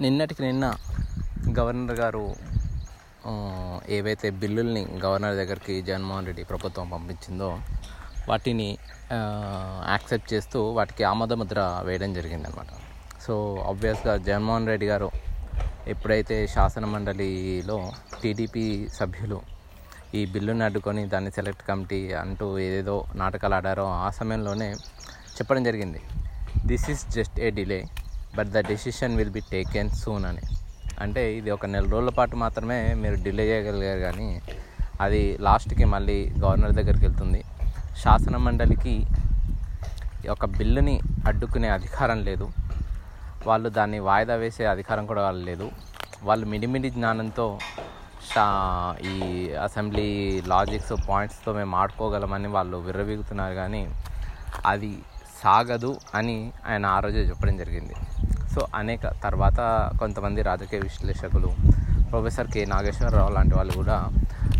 నిన్నటికి నిన్న గవర్నర్ గారు ఏవైతే బిల్లుల్ని గవర్నర్ దగ్గరికి జగన్మోహన్ రెడ్డి ప్రభుత్వం పంపించిందో వాటిని యాక్సెప్ట్ చేస్తూ వాటికి ఆమోద ముద్ర వేయడం జరిగిందనమాట సో ఆబ్వియస్గా జగన్మోహన్ రెడ్డి గారు ఎప్పుడైతే శాసన మండలిలో టీడీపీ సభ్యులు ఈ బిల్లుని అడ్డుకొని దాన్ని సెలెక్ట్ కమిటీ అంటూ ఏదేదో నాటకాలు ఆడారో ఆ సమయంలోనే చెప్పడం జరిగింది. This is just a delay. But the decision will be taken soon అని. అంటే ఇది ఒక నెల రోజుల పాటు మాత్రమే మీరు డిలే చేయగలిగారు కానీ అది లాస్ట్కి మళ్ళీ గవర్నర్ దగ్గరికి వెళ్తుంది. శాసన మండలికి ఒక బిల్లుని అడ్డుకునే అధికారం లేదు. వాళ్ళు దాన్ని వాయిదా వేసే అధికారం కూడా వాళ్ళు లేదు. వాళ్ళు మిడిమిడి జ్ఞానంతో షా ఈ అసెంబ్లీ లాజిక్స్ పాయింట్స్తో మేము ఆడుకోగలమని వాళ్ళు విర్రవీగుతున్నారు కానీ అది సాగదు అని ఆయన ఆ రోజే చెప్పడం జరిగింది. సో అనేక తర్వాత కొంతమంది రాజకీయ విశ్లేషకులు ప్రొఫెసర్ కె. నాగేశ్వరరావు లాంటి వాళ్ళు కూడా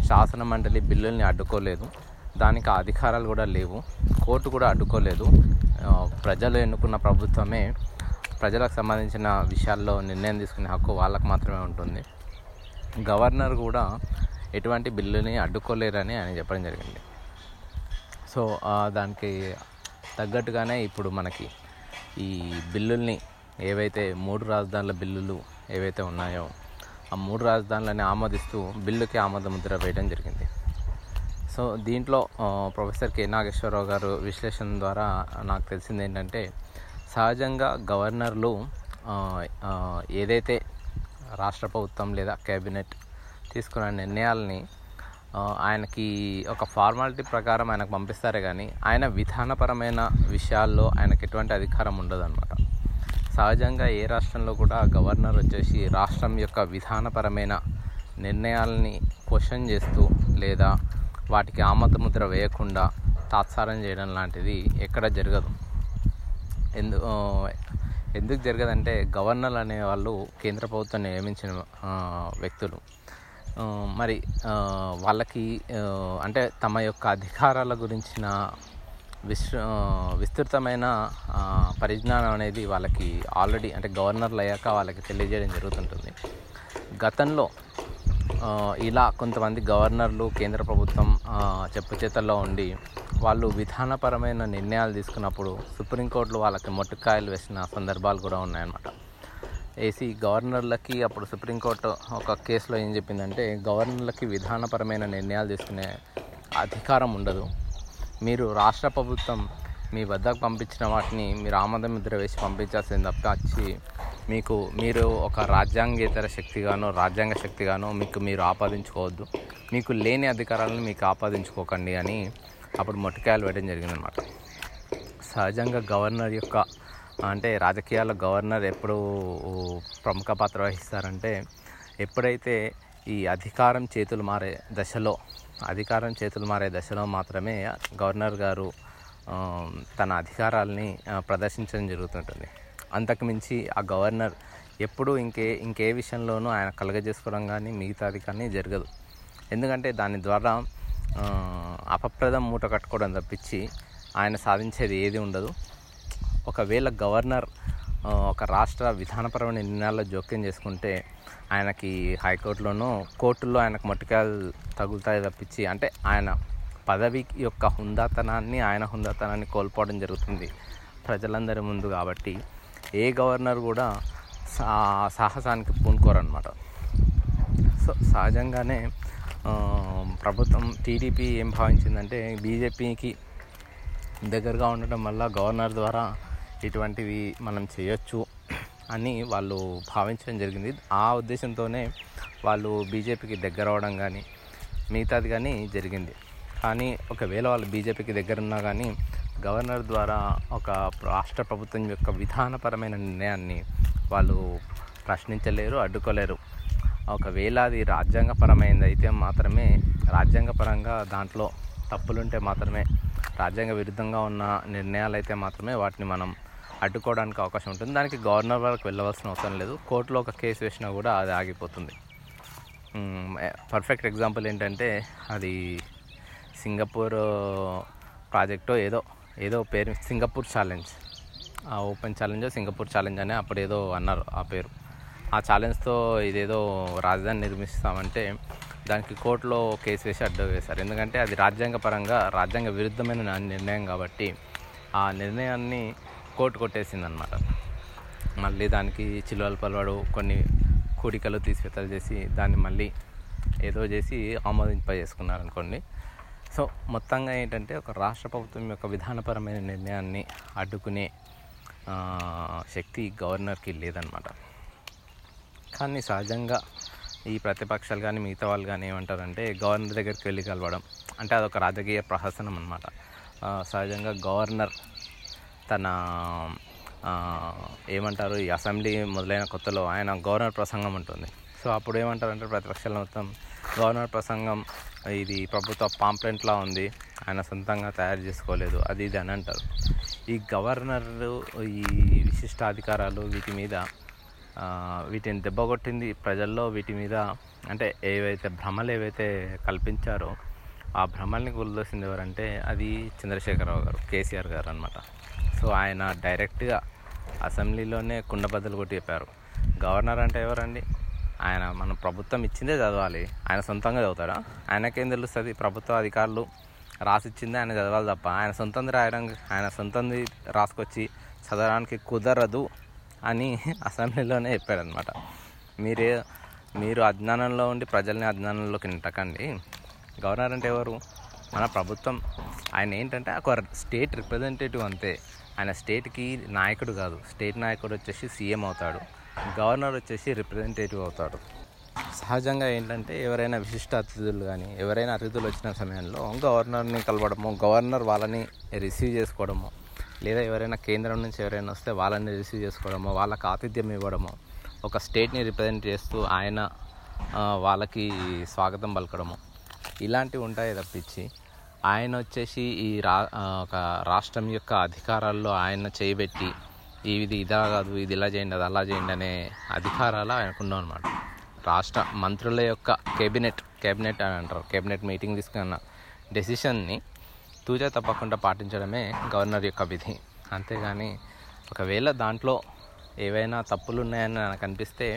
శాసన మండలి బిల్లుల్ని అడ్డుకోలేదు. దానికి అధికారాలు కూడా లేవు. కోర్టు కూడా అడ్డుకోలేదు. ప్రజలు ఎన్నుకున్న ప్రభుత్వమే ప్రజలకు సంబంధించిన విషయాల్లో నిర్ణయం తీసుకునే హక్కు వాళ్ళకు మాత్రమే ఉంటుంది. గవర్నర్ కూడా ఎటువంటి బిల్లుని అడ్డుకోలేరని ఆయన చెప్పడం జరిగింది. సో దానికి తగ్గట్టుగానే ఇప్పుడు మనకి ఈ బిల్లుల్ని ఏవైతే మూడు రాజధానుల బిల్లులు ఏవైతే ఉన్నాయో ఆ మూడు రాజధానులని ఆమోదిస్తూ బిల్లుకి ఆమోద ముద్ర వేయడం జరిగింది. సో దీంట్లో ప్రొఫెసర్ కె. నాగేశ్వరరావు గారు విశ్లేషణ ద్వారా నాకు తెలిసింది ఏంటంటే సహజంగా గవర్నర్లు ఏదైతే రాష్ట్ర ప్రభుత్వం లేదా కేబినెట్ తీసుకున్న నిర్ణయాలని ఆయనకి ఒక ఫార్మాలిటీ ప్రకారం ఆయనకు పంపిస్తారే కానీ ఆయన విధానపరమైన విషయాల్లో ఆయనకు ఎటువంటి అధికారం ఉండదు సహజంగా ఏ రాష్ట్రంలో కూడా గవర్నర్ వచ్చేసి రాష్ట్రం యొక్క విధానపరమైన నిర్ణయాలని క్వశ్చన్ చేస్తూ లేదా వాటికి ఆమతముద్ర వేయకుండా తాత్సారం చేయడం లాంటిది ఎక్కడ జరగదు. ఎందు ఎందుకు జరగదంటే గవర్నర్ అనే వాళ్ళు కేంద్ర ప్రభుత్వం నియమించిన వ్యక్తులు. మరి వాళ్ళకి అంటే తమ యొక్క అధికారాల గురించిన విశ్వ విస్తృతమైన పరిజ్ఞానం అనేది వాళ్ళకి ఆల్రెడీ అంటే గవర్నర్లు అయ్యాక వాళ్ళకి తెలియజేయడం జరుగుతుంటుంది. గతంలో ఇలా కొంతమంది గవర్నర్లు కేంద్ర ప్రభుత్వం చెప్పు చేతల్లో ఉండి వాళ్ళు విధానపరమైన నిర్ణయాలు తీసుకున్నప్పుడు సుప్రీంకోర్టులో వాళ్ళకి మొట్టుకాయలు వేసిన సందర్భాలు కూడా ఉన్నాయన్నమాట. ఏసీ గవర్నర్లకి అప్పుడు సుప్రీంకోర్టు ఒక కేసులో ఏం చెప్పిందంటే గవర్నర్లకి విధానపరమైన నిర్ణయాలు తీసుకునే అధికారం ఉండదు. మీరు రాష్ట్ర ప్రభుత్వం మీ వద్దకు పంపించిన వాటిని మీరు ఆమోద ముద్ర వేసి పంపించాల్సింది తప్ప వచ్చి మీకు మీరు ఒక రాజ్యాంగేతర శక్తిగానో రాజ్యాంగ శక్తిగానో మీకు మీరు ఆపాదించుకోవద్దు. మీకు లేని అధికారాలను మీకు ఆపాదించుకోకండి అని అప్పుడు మొట్టికాయలు వేయడం జరిగిందనమాట సహజంగా గవర్నర్ యొక్క అంటే రాజకీయాల్లో గవర్నర్ ఎప్పుడు ప్రముఖ పాత్ర వహిస్తారంటే ఎప్పుడైతే ఈ అధికారం చేతులు మారే దశలో అధికారం చేతులు మారే దశలో మాత్రమే గవర్నర్ గారు తన అధికారాలని ప్రదర్శించడం జరుగుతుంటుంది. అంతకుమించి ఆ గవర్నర్ ఎప్పుడూ ఇంకే ఇంకే విషయంలోనూ ఆయన కలగజేసుకోవడం కానీ మిగతాది కానీ జరగదు. ఎందుకంటే దాని ద్వారా అపప్రదం మూట కట్టుకోవడం తప్పించి ఆయన సాధించేది ఏది ఉండదు. ఒకవేళ గవర్నర్ ఒక రాష్ట్ర విధానపరమైన నిర్ణయాల్లో జోక్యం చేసుకుంటే ఆయనకి హైకోర్టులోనూ కోర్టుల్లో ఆయనకు మట్టుకాయలు తగులుతాయి తప్పించి అంటే ఆయన పదవి యొక్క హుందాతనాన్ని ఆయన హుందాతనాన్ని కోల్పోవడం జరుగుతుంది ప్రజలందరి ముందు కాబట్టి. ఏ గవర్నర్ కూడా సా సాహసానికి పూనుకోరనమాట సో సహజంగానే ప్రభుత్వం టీడీపీ ఏం భావించిందంటే బీజేపీకి దగ్గరగా ఉండటం వల్ల గవర్నర్ ద్వారా ఇటువంటివి మనం చేయొచ్చు అని వాళ్ళు భావించడం జరిగింది. ఆ ఉద్దేశంతోనే వాళ్ళు బీజేపీకి దగ్గర అవడం కానీ మిగతాది కానీ జరిగింది. కానీ ఒకవేళ వాళ్ళు బీజేపీకి దగ్గర ఉన్నా కానీ గవర్నర్ ద్వారా ఒక రాష్ట్ర ప్రభుత్వం యొక్క విధానపరమైన నిర్ణయాన్ని వాళ్ళు ప్రశ్నించలేరు అడ్డుకోలేరు. ఒకవేళ అది రాజ్యాంగపరమైనది అయితే మాత్రమే రాజ్యాంగపరంగా దాంట్లో తప్పులుంటే మాత్రమే రాజ్యాంగ విరుద్ధంగా ఉన్న నిర్ణయాలు అయితే మాత్రమే వాటిని మనం అడ్డుకోవడానికి అవకాశం ఉంటుంది. దానికి గవర్నర్ వరకు వెళ్ళవలసిన అవసరం లేదు. కోర్టులో ఒక కేసు వేసినా కూడా అది ఆగిపోతుంది. పర్ఫెక్ట్ ఎగ్జాంపుల్ ఏంటంటే అది సింగపూర్ uh, ప్రాజెక్టో ఏదో ఏదో పేరు సింగపూర్ ఛాలెంజ్. ఆ ఓపెన్ ఛాలెంజ్ సింగపూర్ ఛాలెంజ్ అని అప్పుడు ఏదో అన్నారు ఆ పేరు. ఆ ఛాలెంజ్తో ఇదేదో రాజధాని నిర్మిస్తామంటే దానికి కోర్టులో కేసు వేసి అడ్డు వేశారు. ఎందుకంటే అది రాజ్యాంగపరంగా రాజ్యాంగ విరుద్ధమైన నా- నిర్ణయం కాబట్టి ఆ నిర్ణయాన్ని కోర్టు కొట్టేసిందనమాట మళ్ళీ దానికి చిలువలు పలవాడు కొన్ని కూడికలు తీసివేతలు చేసి దాన్ని మళ్ళీ ఏదో చేసి ఆమోదింప అనుకోండి సో మొత్తంగా ఏంటంటే ఒక రాష్ట్ర ప్రభుత్వం యొక్క విధానపరమైన నిర్ణయాన్ని అడ్డుకునే శక్తి గవర్నర్కి లేదనమాట కానీ సహజంగా ఈ ప్రతిపక్షాలు కానీ మిగతా వాళ్ళు కానీ ఏమంటారంటే గవర్నర్ దగ్గరికి వెళ్ళి కలవడం అంటే అదొక రాజకీయ ప్రహసనం అనమాట సహజంగా గవర్నర్ తన ఏమంటారు ఈ అసెంబ్లీ మొదలైన కొత్తలో ఆయన గవర్నర్ ప్రసంగం ఉంటుంది. సో అప్పుడు ఏమంటారంటే ప్రతిపక్షాలు మొత్తం గవర్నర్ ప్రసంగం ఇది ప్రభుత్వ పాంప్లెంట్లా ఉంది ఆయన సొంతంగా తయారు చేసుకోలేదు అది ఇది అని అంటారు. ఈ గవర్నర్ ఈ విశిష్టాధికారాలు వీటి మీద వీటిని దెబ్బగొట్టింది ప్రజల్లో వీటి మీద అంటే ఏవైతే భ్రమలు ఏవైతే కల్పించారో ఆ భ్రమల్ని గురిదోసింది ఎవరంటే అది చంద్రశేఖరరావు గారు కేసీఆర్ గారు అనమాట సో ఆయన డైరెక్ట్గా అసెంబ్లీలోనే కుండబద్దలు కొట్టి చెప్పారు. గవర్నర్ అంటే ఎవరండి? ఆయన మన ప్రభుత్వం ఇచ్చిందే చదవాలి. ఆయన సొంతంగా చదువుతాడా? ఆయనకేం తెలుస్తుంది? ప్రభుత్వ అధికారులు రాసిచ్చిందే ఆయన చదవాలి తప్ప. ఆయన సొంతంది రాయడం ఆయన సొంతంది రాసుకొచ్చి చదవడానికి కుదరదు అని అసెంబ్లీలోనే చెప్పాడనమాట మీరే మీరు అజ్ఞానంలో ఉండి ప్రజల్ని అజ్ఞానంలోకి నింటకండి గవర్నర్ అంటే ఎవరు? మన ప్రభుత్వం. ఆయన ఏంటంటే ఒక స్టేట్ రిప్రజెంటేటివ్ అంతే. ఆయన స్టేట్కి నాయకుడు కాదు. స్టేట్ నాయకుడు వచ్చేసి సీఎం అవుతాడు. గవర్నర్ వచ్చేసి రిప్రజెంటేటివ్ అవుతాడు. సహజంగా ఏంటంటే ఎవరైనా విశిష్ట అతిథులు కానీ ఎవరైనా అతిథులు వచ్చిన సమయంలో గవర్నర్ని కలవడము గవర్నర్ వాళ్ళని రిసీవ్ చేసుకోవడము లేదా ఎవరైనా కేంద్రం నుంచి ఎవరైనా వస్తే వాళ్ళని రిసీవ్ చేసుకోవడము వాళ్ళకి ఆతిథ్యం ఇవ్వడము ఒక స్టేట్ని రిప్రజెంట్ చేస్తూ ఆయన వాళ్ళకి స్వాగతం పలకడము ఇలాంటివి ఉంటాయి తప్పించి ఆయన వచ్చేసి ఈ రా ఒక రాష్ట్రం యొక్క అధికారాల్లో ఆయన చేయబెట్టి ఇది ఇదా కాదు ఇది ఇలా చేయండి అది అలా చేయండి అనే అధికారాలు ఆయనకున్నాం అనమాట రాష్ట్ర మంత్రుల యొక్క కేబినెట్ కేబినెట్ అని అంటారు కేబినెట్ మీటింగ్ తీసుకున్న డెసిషన్ని తూజా తప్పకుండా పాటించడమే గవర్నర్ యొక్క విధి. అంతేగాని ఒకవేళ దాంట్లో ఏవైనా తప్పులు ఉన్నాయని నాకు అనిపిస్తే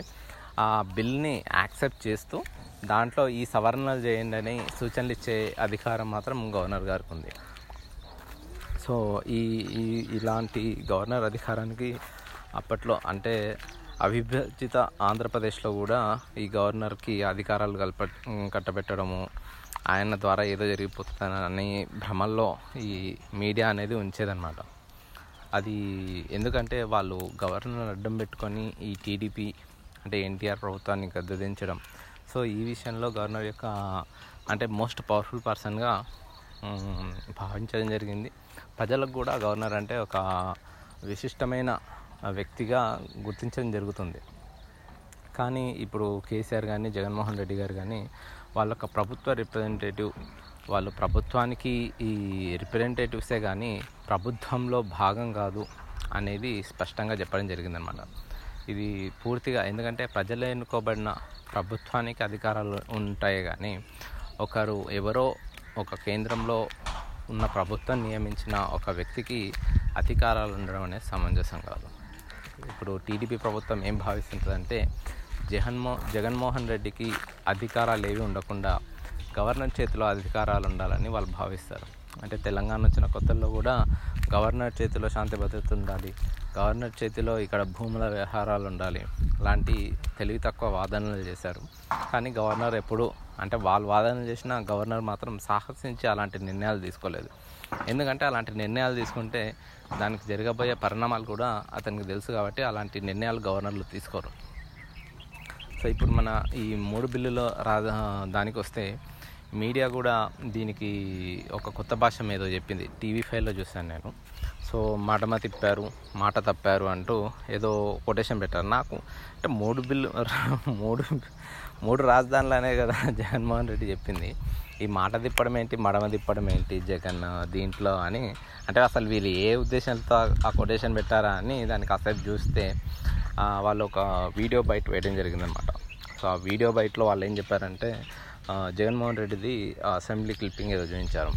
ఆ బిల్ని యాక్సెప్ట్ చేస్తూ దాంట్లో ఈ సవరణలు చేయండి అని సూచనలు ఇచ్చే అధికారం మాత్రం గవర్నర్ గారికి ఉంది. సో ఈ ఈ ఇలాంటి గవర్నర్ అధికారానికి అప్పట్లో అంటే అవిభజిత ఆంధ్రప్రదేశ్లో కూడా ఈ గవర్నర్కి అధికారాలు కల్ప కట్టబెట్టడము ఆయన ద్వారా ఏదో జరిగిపోతుందని భ్రమల్లో ఈ మీడియా అనేది ఉంచేదన్నమాట. అది ఎందుకంటే వాళ్ళు గవర్నర్ అడ్డం పెట్టుకొని ఈ టీడీపీ అంటే ఎన్టీఆర్ ప్రభుత్వాన్ని గద్దెదించడం సో ఈ విషయంలో గవర్నర్ యొక్క అంటే మోస్ట్ పవర్ఫుల్ పర్సన్గా భావించడం జరిగింది. ప్రజలకు కూడా గవర్నర్ అంటే ఒక విశిష్టమైన వ్యక్తిగా గుర్తించడం జరుగుతుంది. కానీ ఇప్పుడు కేసీఆర్ కానీ జగన్మోహన్ రెడ్డి గారు కానీ వాళ్ళ యొక్క ప్రభుత్వ రిప్రజెంటేటివ్ వాళ్ళు ప్రభుత్వానికి ఈ రిప్రజెంటేటివ్సే కానీ ప్రభుత్వంలో భాగం కాదు అనేది స్పష్టంగా చెప్పడం జరిగిందనమాట ఇది పూర్తిగా ఎందుకంటే ప్రజలు ఎన్నుకోబడిన ప్రభుత్వానికి అధికారాలు ఉంటాయి కానీ ఒకరు ఎవరో ఒక కేంద్రంలో ఉన్న ప్రభుత్వం నియమించిన ఒక వ్యక్తికి అధికారాలు ఉండడం అనేది సమంజసం కాదు. ఇప్పుడు టీడీపీ ప్రభుత్వం ఏం భావిస్తుంటుందంటే జగన్మో జగన్మోహన్ రెడ్డికి అధికారాలు ఏవి ఉండకుండా గవర్నర్ చేతిలో అధికారాలు ఉండాలని వాళ్ళు భావిస్తారు. అంటే తెలంగాణ వచ్చిన కొత్తల్లో కూడా గవర్నర్ చేతిలో శాంతి భద్రత ఉండాలి. గవర్నర్ చేతిలో ఇక్కడ భూముల వ్యవహారాలు ఉండాలి. లాంటి తెలివి తక్కువ వాదనలు చేశారు. కానీ గవర్నర్ ఎప్పుడు అంటే వాళ్ళు వాదనలు చేసినా గవర్నర్ మాత్రం సాహసించి అలాంటి నిర్ణయాలు తీసుకోలేదు. ఎందుకంటే అలాంటి నిర్ణయాలు తీసుకుంటే దానికి జరగబోయే పరిణామాలు కూడా అతనికి తెలుసు కాబట్టి అలాంటి నిర్ణయాలు గవర్నర్లు తీసుకోరు. సో ఇప్పుడు మన ఈ మూడు బిల్లులో రా దానికి వస్తే మీడియా కూడా దీనికి ఒక కొత్త భాష ఏదో చెప్పింది. టీవీ ఫైవ్లో చూశాను నేను. సో మాటమ తిప్పారు మాట తప్పారు అంటూ ఏదో కొటేషన్ పెట్టారు. నాకు అంటే మూడు బిల్లు మూడు మూడు రాజధానులనే కదా జగన్మోహన్ రెడ్డి చెప్పింది. ఈ మాట తిప్పడం ఏంటి మడమ తిప్పడం ఏంటి జగన్ దీంట్లో అని. అంటే అసలు వీళ్ళు ఏ ఉద్దేశంతో ఆ కొటేషన్ పెట్టారా అని దానికి కాసేపు చూస్తే వాళ్ళు ఒక వీడియో బయట వేయడం జరిగిందనమాట సో ఆ వీడియో బయటలో వాళ్ళు ఏం చెప్పారంటే జగన్మోహన్ రెడ్డిది అసెంబ్లీ క్లిప్పింగ్ ఏదో చూపించారు.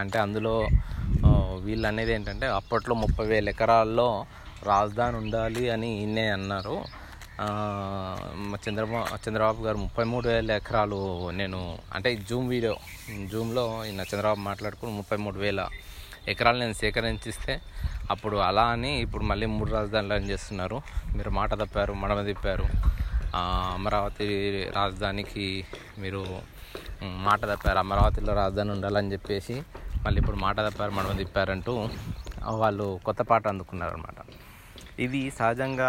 అంటే అందులో వీళ్ళు అనేది ఏంటంటే అప్పట్లో ముప్పై వేల ఎకరాల్లో రాజధాని ఉండాలి అని ఈయనే అన్నారు. చంద్రబాబు చంద్రబాబు గారు ముప్పై మూడు వేల ఎకరాలు నేను అంటే జూమ్ వీడియో జూమ్లో ఈయన చంద్రబాబు మాట్లాడుకుని ముప్పై మూడు వేల ఎకరాలు నేను సేకరించిస్తే అప్పుడు అలా అని ఇప్పుడు మళ్ళీ మూడు రాజధానులు అని చేస్తున్నారు. మీరు మాట తప్పారు మడమ తిప్పారు. అమరావతి రాజధానికి మీరు మాట తప్పారు. అమరావతిలో రాజధాని ఉండాలని చెప్పేసి మళ్ళీ ఇప్పుడు మాట తప్పారు మనం తిప్పారంటూ వాళ్ళు కొత్త పాట అందుకున్నారనమాట ఇది సహజంగా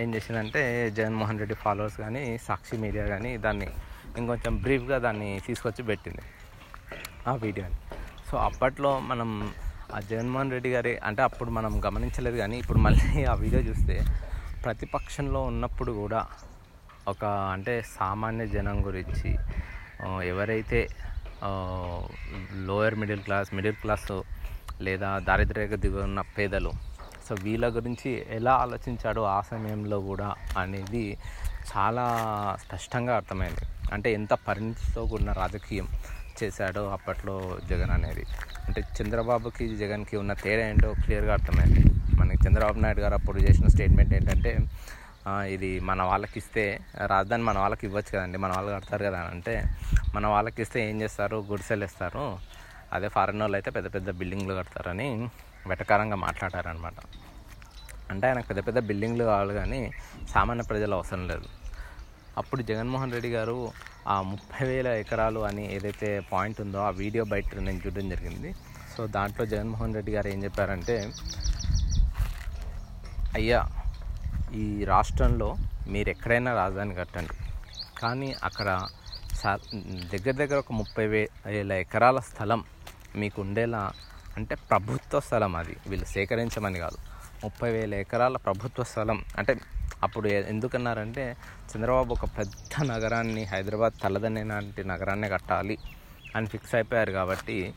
ఏం చేసిందంటే జగన్మోహన్ రెడ్డి ఫాలోవర్స్ కానీ సాక్షి మీడియా కానీ దాన్ని ఇంకొంచెం బ్రీఫ్గా దాన్ని తీసుకొచ్చి పెట్టింది ఆ వీడియోని. సో అప్పట్లో మనం ఆ జగన్మోహన్ రెడ్డి గారి అంటే అప్పుడు మనం గమనించలేదు కానీ ఇప్పుడు మళ్ళీ ఆ వీడియో చూస్తే ప్రతిపక్షంలో ఉన్నప్పుడు కూడా ఒక అంటే సామాన్య జనం గురించి ఎవరైతే lower middle class middle class లేదా దారిద్ర్యక దిగు ఉన్న పేదలు సో వీళ్ళ గురించి ఎలా ఆలోచించాడో ఆ సమయంలో కూడా అనేది చాలా స్పష్టంగా అర్థమైంది. అంటే ఎంత పరిణితితో కూడిన రాజకీయం చేశాడో అప్పట్లో జగన్ అనేది. అంటే చంద్రబాబుకి జగన్కి ఉన్న తేడా ఏంటో క్లియర్గా అర్థమైంది. మనకి చంద్రబాబు నాయుడు గారు అప్పుడు చేసిన స్టేట్మెంట్ ఏంటంటే ఇది మన వాళ్ళకి ఇస్తే రాజధాని మన వాళ్ళకి ఇవ్వచ్చు కదండి మన వాళ్ళు కడతారు కదా అని అంటే మన వాళ్ళకి ఇస్తే ఏం చేస్తారు? గుడిసెలు ఇస్తారు అదే ఫారెన్ వాళ్ళు అయితే పెద్ద పెద్ద బిల్డింగ్లు కడతారని వెటకారంగా మాట్లాడారనమాట అంటే ఆయనకు పెద్ద పెద్ద బిల్డింగ్లు కావాలి కానీ సామాన్య ప్రజలు అవసరం లేదు. అప్పుడు జగన్మోహన్ రెడ్డి గారు ఆ ముప్పై వేల ఎకరాలు అని ఏదైతే పాయింట్ ఉందో ఆ వీడియో బయట నేను చూడడం జరిగింది. సో దాంట్లో జగన్మోహన్ రెడ్డి గారు ఏం చెప్పారంటే అయ్యా ఈ రాష్ట్రంలో మీరు ఎక్కడైనా రాజధాని కట్టండి. కానీ అక్కడ సా- దగ్గర దగ్గర ఒక ముప్పై వేల ఎకరాల స్థలం మీకు ఉండేలా అంటే ప్రభుత్వ స్థలం అది. వీళ్ళు సేకరించమని కాదు. ముప్పై వేల ఎకరాల ప్రభుత్వ స్థలం. అంటే అప్పుడు ఎందుకన్నారంటే చంద్రబాబు ఒక పెద్ద నగరాన్ని హైదరాబాద్ తలదనే లాంటి నగరాన్ని కట్టాలి అని ఫిక్స్ అయిపోయారు కాబట్టి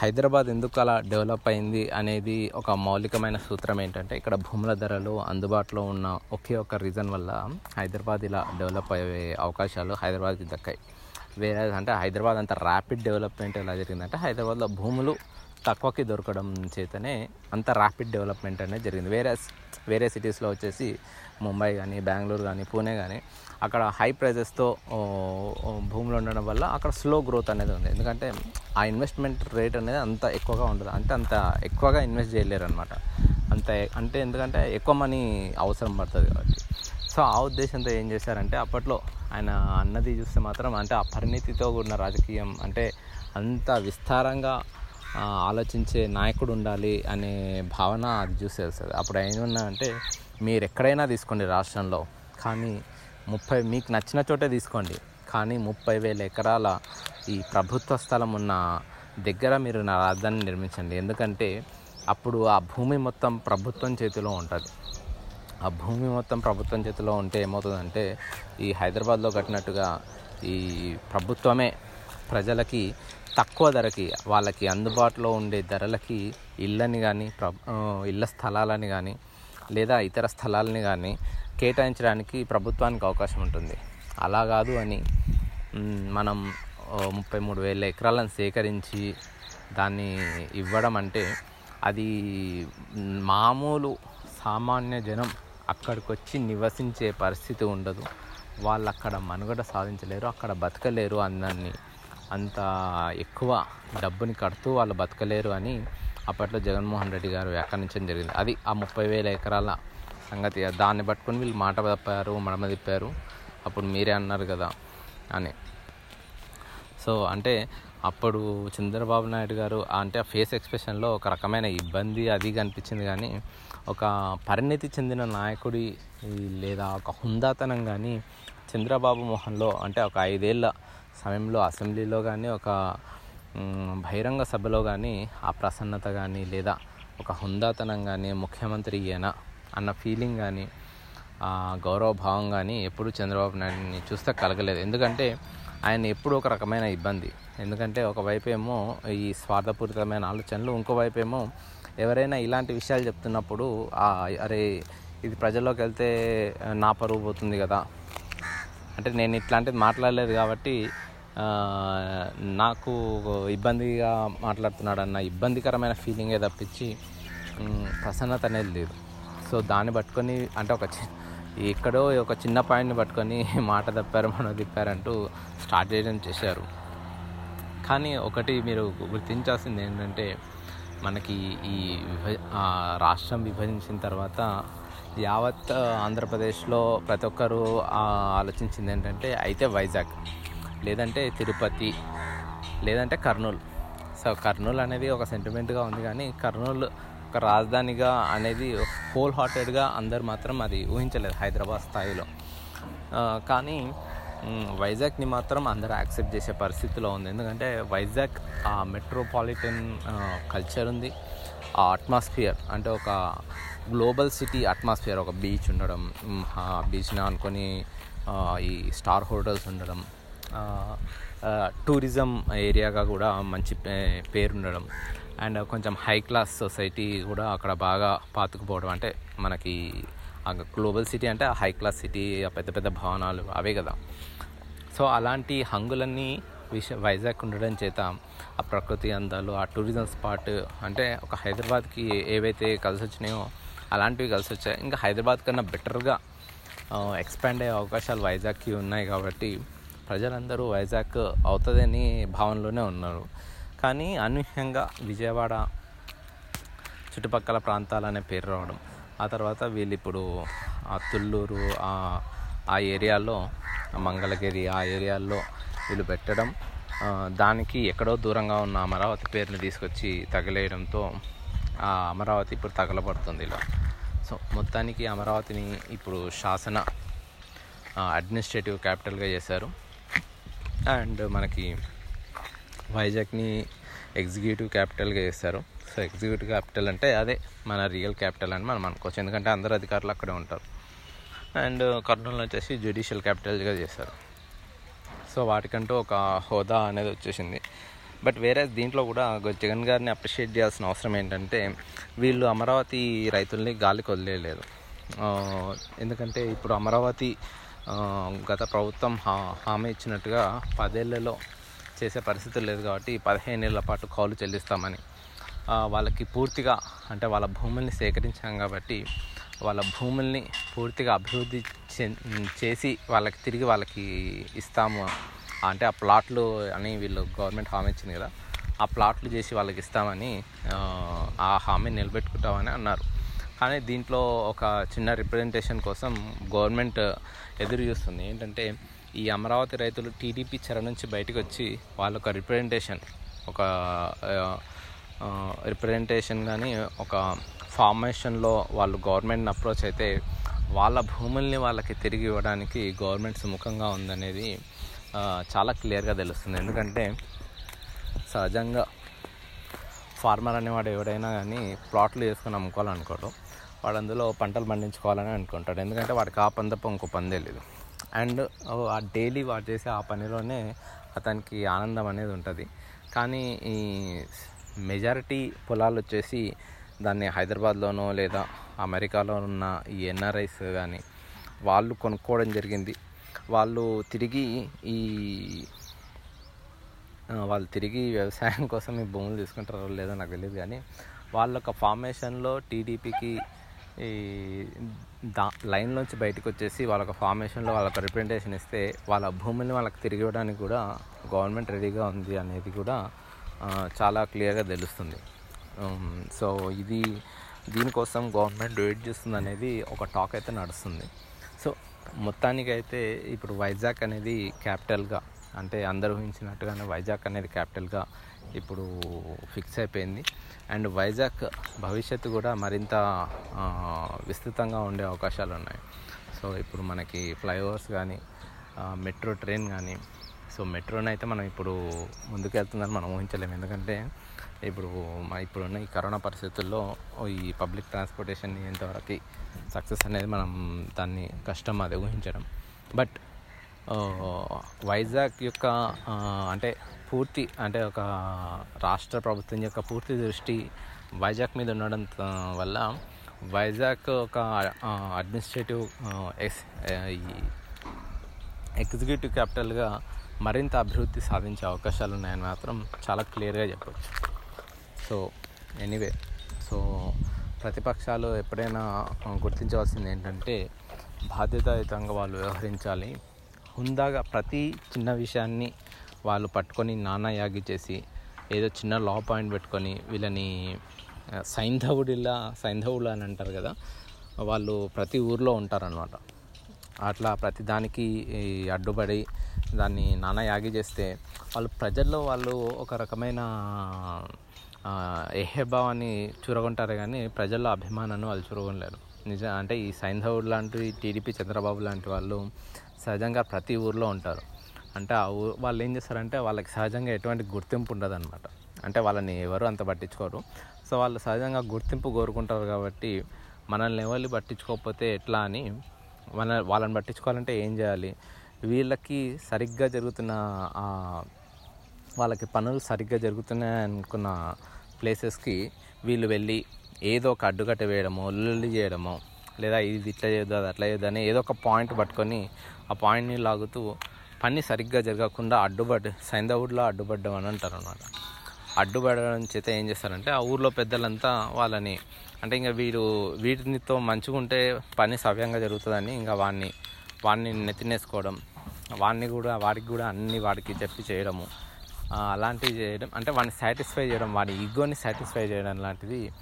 హైదరాబాద్ ఎందుకు అలా డెవలప్ అయింది అనేది ఒక మౌలికమైన సూత్రం ఏంటంటే ఇక్కడ భూముల ధరలు అందుబాటులో ఉన్న ఒకే ఒక రీజన్ వల్ల హైదరాబాద్ ఇలా డెవలప్ అయ్యే అవకాశాలు హైదరాబాద్కి దక్కాయి. వేరే అంటే హైదరాబాద్ అంత ర్యాపిడ్ డెవలప్మెంట్ ఎలా జరిగిందంటే హైదరాబాద్లో భూములు తక్కువకి దొరకడం చేతనే అంత ర్యాపిడ్ డెవలప్మెంట్ అనేది జరిగింది. వేరే వేరే సిటీస్లో వచ్చేసి ముంబై కానీ బెంగళూరు కానీ పూణే కానీ అక్కడ హై ప్రైజెస్తో భూములు ఉండడం వల్ల అక్కడ స్లో గ్రోత్ అనేది ఉంది. ఎందుకంటే ఆ ఇన్వెస్ట్మెంట్ రేట్ అనేది అంత ఎక్కువగా ఉండదు. అంటే అంత ఎక్కువగా ఇన్వెస్ట్ చేయలేరు అనమాట అంత అంటే ఎందుకంటే ఎక్కువ మనీ అవసరం పడుతుంది కాబట్టి. సో ఆ ఉద్దేశంతో ఏం చేశారంటే అప్పట్లో ఆయన అన్నది చూస్తే మాత్రం అంటే ఆ పరిణితితో కూడిన రాజకీయం అంటే అంత విస్తారంగా ఆలోచించే నాయకుడు ఉండాలి అనే భావన అది చూసి వస్తుంది అప్పుడు ఏమన్నా అంటే మీరు ఎక్కడైనా తీసుకోండి రాష్ట్రంలో కానీ ముప్పై మీకు నచ్చిన చోటే తీసుకోండి. కానీ ముప్పై వేల ఎకరాల ఈ ప్రభుత్వ స్థలం ఉన్న దగ్గర మీరు నా రాజధాని నిర్మించండి. ఎందుకంటే అప్పుడు ఆ భూమి మొత్తం ప్రభుత్వం చేతిలో ఉంటుంది. ఆ భూమి మొత్తం ప్రభుత్వం చేతిలో ఉంటే ఏమవుతుందంటే ఈ హైదరాబాద్లో కట్టినట్టుగా ఈ ప్రభుత్వమే ప్రజలకి తక్కువ ధరకి వాళ్ళకి అందుబాటులో ఉండే ధరలకి ఇళ్ళని కానీ ప్ర ఇళ్ళ స్థలాలని కానీ లేదా ఇతర స్థలాలని కానీ కేటాయించడానికి ప్రభుత్వానికి అవకాశం ఉంటుంది. అలా కాదు అని మనం ముప్పై మూడు వేల ఎకరాలను సేకరించి దాన్ని ఇవ్వడం అంటే అది మామూలు సామాన్య జనం అక్కడికి వచ్చి నివసించే పరిస్థితి ఉండదు. వాళ్ళు అక్కడ మనుగడ సాధించలేరు అక్కడ బతకలేరు అన్నన్ని అంత ఎక్కువ డబ్బుని కడుతూ వాళ్ళు బతకలేరు అని అప్పట్లో జగన్మోహన్ రెడ్డి గారు వ్యాఖ్యానించడం జరిగింది. అది ఆ ముప్పై వేల ఎకరాల సంగతి. దాన్ని పట్టుకొని వీళ్ళు మాట తప్పారు మడమ తిప్పారు. అప్పుడు మీరే అన్నారు కదా అని. సో అంటే అప్పుడు చంద్రబాబు నాయుడు గారు అంటే ఆ ఫేస్ ఎక్స్ప్రెషన్లో ఒక రకమైన ఇబ్బంది అది కనిపించింది కానీ ఒక పరిణితి చెందిన నాయకుడి లేదా ఒక హుందాతనం కానీ చంద్రబాబు మొహంలో అంటే ఒక ఐదేళ్ళ సమయంలో అసెంబ్లీలో కానీ ఒక బహిరంగ సభలో కానీ ఆ ప్రసన్నత కానీ లేదా ఒక హుందాతనం కానీ ముఖ్యమంత్రి ఈయన అన్న ఫీలింగ్ కానీ ఆ గౌరవభావం కానీ ఎప్పుడు చంద్రబాబు నాయుడిని చూస్తే కలగలేదు. ఎందుకంటే ఆయన ఎప్పుడు ఒక రకమైన ఇబ్బంది. ఎందుకంటే ఒకవైపు ఏమో ఈ స్వార్థపూరితమైన ఆలోచనలు ఇంకోవైపు ఏమో ఎవరైనా ఇలాంటి విషయాలు చెప్తున్నప్పుడు అరే ఇది ప్రజల్లోకి వెళ్తే నా పరువు పోతుంది కదా. అంటే నేను ఇట్లాంటిది మాట్లాడలేదు కాబట్టి నాకు ఇబ్బందిగా మాట్లాడుతున్నాడు అన్న ఇబ్బందికరమైన ఫీలింగే తప్పించి ప్రసన్నత అనేది లేదు. సో దాన్ని పట్టుకొని అంటే ఒక చి- ఎక్కడో ఒక చిన్న పాయింట్ని పట్టుకొని మాట తప్పారు మనం తిప్పారంటూ స్టార్ట్ చేయడం చేశారు. కానీ ఒకటి మీరు గుర్తించాల్సింది ఏంటంటే మనకి ఈ విభ రాష్ట్రం విభజించిన తర్వాత యావత్ ఆంధ్రప్రదేశ్లో ప్రతి ఒక్కరూ ఆలోచించింది ఏంటంటే అయితే వైజాగ్. లేదంటే తిరుపతి లేదంటే కర్నూలు. సో కర్నూలు అనేది ఒక సెంటిమెంట్గా ఉంది కానీ కర్నూలు ఒక రాజధానిగా అనేది హోల్ హార్టెడ్గా అందరు మాత్రం అది ఊహించలేదు హైదరాబాద్ స్థాయిలో. కానీ వైజాగ్ని మాత్రం అందరూ యాక్సెప్ట్ చేసే పరిస్థితిలో ఉంది. ఎందుకంటే వైజాగ్ ఆ మెట్రోపాలిటన్ కల్చర్ ఉంది. ఆ అట్మాస్ఫియర్ అంటే ఒక గ్లోబల్ సిటీ అట్మాస్ఫియర్ ఒక బీచ్ ఉండడం ఆ బీచ్ని అనుకొని ఈ స్టార్ హోటల్స్ ఉండడం టూరిజం ఏరియాగా కూడా మంచి పే- పేరు ఉండడం అండ్ కొంచెం హై క్లాస్ సొసైటీ కూడా అక్కడ బాగా పాతుకుపోవడం అంటే మనకి గ్లోబల్ సిటీ అంటే ఆ హై క్లాస్ సిటీ ఆ పెద్ద పెద్ద భవనాలు అవే కదా. సో అలాంటి హంగులన్నీ విష వైజాగ్ ఉండడం చేత ఆ ప్రకృతి అందాలు ఆ టూరిజం స్పాట్ అంటే ఒక హైదరాబాద్కి ఏవైతే కలిసి వచ్చినాయో అలాంటివి కలిసి వచ్చాయి. ఇంకా హైదరాబాద్ కన్నా బెటర్గా ఎక్స్పాండ్ అయ్యే అవకాశాలు వైజాగ్కి ఉన్నాయి కాబట్టి ప్రజలందరూ వైజాగ్ అవుతుందని భావనలోనే ఉన్నారు. కానీ అనూహ్యంగా విజయవాడ చుట్టుపక్కల ప్రాంతాలనే పేరు రావడం ఆ తర్వాత వీళ్ళు ఇప్పుడు ఆ తుళ్ళూరు ఆ ఆ ఏరియాలో మంగళగిరి ఆ ఏరియాల్లో వీళ్ళు పెట్టడం దానికి ఎక్కడో దూరంగా ఉన్న అమరావతి పేరుని తీసుకొచ్చి తగిలేయడంతో ఆ అమరావతి ఇప్పుడు తగలబడుతుంది ఇలా. సో మొత్తానికి అమరావతిని ఇప్పుడు శాసన అడ్మినిస్ట్రేటివ్ క్యాపిటల్గా చేశారు. అండ్ మనకి వైజాగ్ని ఎగ్జిక్యూటివ్ క్యాపిటల్గా చేస్తారు. సో ఎగ్జిక్యూటివ్ క్యాపిటల్ అంటే అదే మన రియల్ క్యాపిటల్ అని మనం అనుకోవచ్చు. ఎందుకంటే అందరు అధికారులు అక్కడే ఉంటారు. అండ్ కర్నూలు వచ్చేసి జ్యుడిషియల్ క్యాపిటల్గా చేస్తారు. సో వాటికంటూ ఒక హోదా అనేది వచ్చేసింది. బట్ వేరే దీంట్లో కూడా జగన్ గారిని అప్రిషియేట్ చేయాల్సిన అవసరం ఏంటంటే వీళ్ళు అమరావతి రైతుల్ని గాలికి వదిలేయలేదు. ఎందుకంటే ఇప్పుడు అమరావతి గత ప్రభుత్వం హా హామీ ఇచ్చినట్టుగా పదేళ్ళలో చేసే పరిస్థితి లేదు కాబట్టి పదిహేనేళ్ళ పాటు కౌలు చెల్లిస్తామని. వాళ్ళకి పూర్తిగా అంటే వాళ్ళ భూముల్ని సేకరించాం కాబట్టి వాళ్ళ భూముల్ని పూర్తిగా అభివృద్ధి చేసి వాళ్ళకి తిరిగి వాళ్ళకి ఇస్తాము. అంటే ఆ ప్లాట్లు అని వీళ్ళు గవర్నమెంట్ హామీ ఇచ్చింది కదా ఆ ప్లాట్లు చేసి వాళ్ళకి ఇస్తామని ఆ హామీ నిలబెట్టుకుంటామని అన్నారు. కానీ దీంట్లో ఒక చిన్న రిప్రజెంటేషన్ కోసం గవర్నమెంట్ uh, ఎదురు చూస్తుంది. ఏంటంటే ఈ అమరావతి రైతులు టీడీపీ చెర నుంచి బయటకు వచ్చి వాళ్ళ ఒక uh, uh, రిప్రజెంటేషన్ ఒక రిప్రజెంటేషన్ కానీ ఒక ఫార్మేషన్లో వాళ్ళు గవర్నమెంట్ని అప్రోచ్ అయితే వాళ్ళ భూముల్ని వాళ్ళకి తిరిగి ఇవ్వడానికి గవర్నమెంట్ సుముఖంగా ఉందనేది చాలా క్లియర్గా తెలుస్తుంది. ఎందుకంటే సహజంగా ఫార్మర్ అనేవాడు ఎవడైనా కానీ ప్లాట్లు వేసుకొని అమ్ముకోవాలనుకోడు. వాడు అందులో పంటలు పండించుకోవాలని అనుకుంటాడు. ఎందుకంటే వాడికి ఆ పని తప్ప ఇంకో పని తెలియదు అండ్ ఆ డైలీ వాడు చేసే ఆ పనిలోనే అతనికి ఆనందం అనేది ఉంటుంది. కానీ ఈ మెజారిటీ పొలాలు వచ్చేసి దాన్ని హైదరాబాద్లోనో లేదా అమెరికాలో ఉన్న ఈ ఎన్ఆర్ఐస్ కానీ వాళ్ళు కొనుక్కోవడం జరిగింది. వాళ్ళు తిరిగి ఈ వాళ్ళు తిరిగి వ్యవసాయం కోసం ఈ భూములు తీసుకుంటారో లేదో నాకు తెలియదు కానీ వాళ్ళ ఫార్మేషన్లో టీడీపీకి ఈ దా లైన్లోంచి బయటకు వచ్చేసి వాళ్ళకి ఫార్మేషన్లో వాళ్ళకి రిప్రజెంటేషన్ ఇస్తే వాళ్ళ భూమిని వాళ్ళకి తిరిగి ఇవ్వడానికి కూడా గవర్నమెంట్ రెడీగా ఉంది అనేది కూడా చాలా క్లియర్గా తెలుస్తుంది. సో ఇది దీనికోసం గవర్నమెంట్ వెయిట్ చేస్తుంది అనేది ఒక టాక్ అయితే నడుస్తుంది. సో మొత్తానికైతే ఇప్పుడు వైజాగ్ అనేది క్యాపిటల్గా అంటే అందరూ ఊహించినట్టుగానే వైజాగ్ అనేది క్యాపిటల్గా ఇప్పుడు ఫిక్స్ అయిపోయింది. అండ్ వైజాగ్ భవిష్యత్తు కూడా మరింత విస్తృతంగా ఉండే అవకాశాలు ఉన్నాయి. సో ఇప్పుడు మనకి ఫ్లైఓవర్స్ కానీ మెట్రో ట్రైన్ కానీ సో మెట్రోని అయితే మనం ఇప్పుడు ముందుకెళ్తుందని మనం ఊహించలేము. ఎందుకంటే ఇప్పుడు ఇప్పుడున్న ఈ కరోనా పరిస్థితుల్లో ఈ పబ్లిక్ ట్రాన్స్పోర్టేషన్ ఎంతవరకు సక్సెస్ అనేది మనం దాన్ని కష్టం అది ఊహించడం. బట్ వైజాగ్ యొక్క అంటే పూర్తి అంటే ఒక రాష్ట్ర ప్రభుత్వం యొక్క పూర్తి దృష్టి వైజాగ్ మీద ఉండడం వల్ల వైజాగ్ ఒక అడ్మినిస్ట్రేటివ్ ఎస్ ఈ ఎగ్జిక్యూటివ్ క్యాపిటల్గా మరింత అభివృద్ధి సాధించే అవకాశాలు ఉన్నాయని మాత్రం చాలా క్లియర్గా చెప్పచ్చు. సో ఎనీవే సో ప్రతిపక్షాలు ఎప్పుడైనా గుర్తించవలసింది ఏంటంటే బాధ్యతాయుతంగా వాళ్ళు వ్యవహరించాలి. హుందాగా ప్రతి చిన్న విషయాన్ని వాళ్ళు పట్టుకొని నానాయాగి చేసి ఏదో చిన్న లా పాయింట్ పెట్టుకొని వీళ్ళని సైంధవుడిలా సైంధవులు అని అంటారు కదా వాళ్ళు ప్రతి ఊర్లో ఉంటారనమాట అట్లా ప్రతి దానికి అడ్డుపడి దాన్ని నానా యాగి చేస్తే వాళ్ళు ప్రజల్లో వాళ్ళు ఒక రకమైన ఆ, చూరగొంటారు కానీ ప్రజల్లో అభిమానాన్ని వాళ్ళు చూరగొనలేరు. నిజం అంటే ఈ సైంధవుడు లాంటి టీడీపీ చంద్రబాబు లాంటి వాళ్ళు సహజంగా ప్రతి ఊర్లో ఉంటారు. అంటే ఆ ఊ వాళ్ళు ఏం చేస్తారంటే వాళ్ళకి సహజంగా ఎటువంటి గుర్తింపు ఉండదన్నమాట. అంటే వాళ్ళని ఎవరు అంత పట్టించుకోరు. సో వాళ్ళు సహజంగా గుర్తింపు కోరుకుంటారు కాబట్టి మనల్ని ఎవరిని పట్టించుకోకపోతే ఎట్లా అని మన వాళ్ళని పట్టించుకోవాలంటే ఏం చేయాలి? వీళ్ళకి సరిగ్గా జరుగుతున్న ఆ వాళ్ళకి పనులు సరిగ్గా జరుగుతున్నాయి అనుకున్న ప్లేసెస్కి వీళ్ళు వెళ్ళి ఏదో ఒక అడ్డుకట్ట వేయడమో లొల్లి చేయడమో లేదా ఇది ఇట్లా చేయొద్దు అది అట్లా చేయొద్దు అని ఏదో ఒక పాయింట్ పట్టుకొని ఆ పాయింట్ని లాగుతూ పని సరిగ్గా జరగకుండా అడ్డుపడి సైంధవుడిలో అడ్డుపడ్డం అని అంటారు అనమాట అడ్డుపడడం చేత ఏం చేస్తారంటే ఆ ఊర్లో పెద్దలంతా వాళ్ళని అంటే ఇంకా వీడు వీటితో మంచిగా ఉంటే పని సవ్యంగా జరుగుతుందని ఇంకా వాడిని వాడిని నెత్తినేసుకోవడం వాడిని కూడా వాడికి కూడా అన్ని వాడికి చెప్పి చేయడము అలాంటివి చేయడం అంటే వాడిని సాటిస్ఫై చేయడం వాడి ఈగోని సాటిస్ఫై చేయడం లాంటిది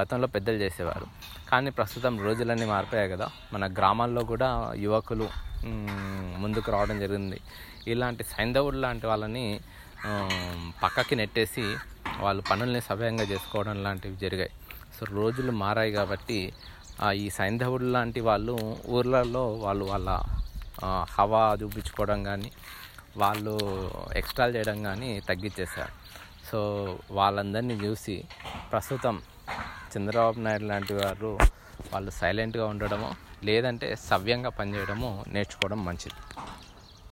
గతంలో పెద్దలు చేసేవారు. కానీ ప్రస్తుతం రోజులన్నీ మారిపోయాయి కదా. మన గ్రామాల్లో కూడా యువకులు ముందుకు రావడం జరిగింది. ఇలాంటి సైంధవుడు లాంటి వాళ్ళని పక్కకి నెట్టేసి వాళ్ళు పనుల్ని సవ్యంగా చేసుకోవడం లాంటివి జరిగాయి. సో రోజులు మారాయి కాబట్టి ఈ సైంధవుడు లాంటి వాళ్ళు ఊర్లలో వాళ్ళు వాళ్ళ హవా చూపించుకోవడం కానీ వాళ్ళు ఎక్స్ట్రాల్ చేయడం కానీ తగ్గించేశారు. సో వాళ్ళందరినీ చూసి ప్రస్తుతం చంద్రబాబు నాయుడు లాంటి వారు వాళ్ళు సైలెంట్గా ఉండడము లేదంటే సవ్యంగా పనిచేయడము నేర్చుకోవడం మంచిది.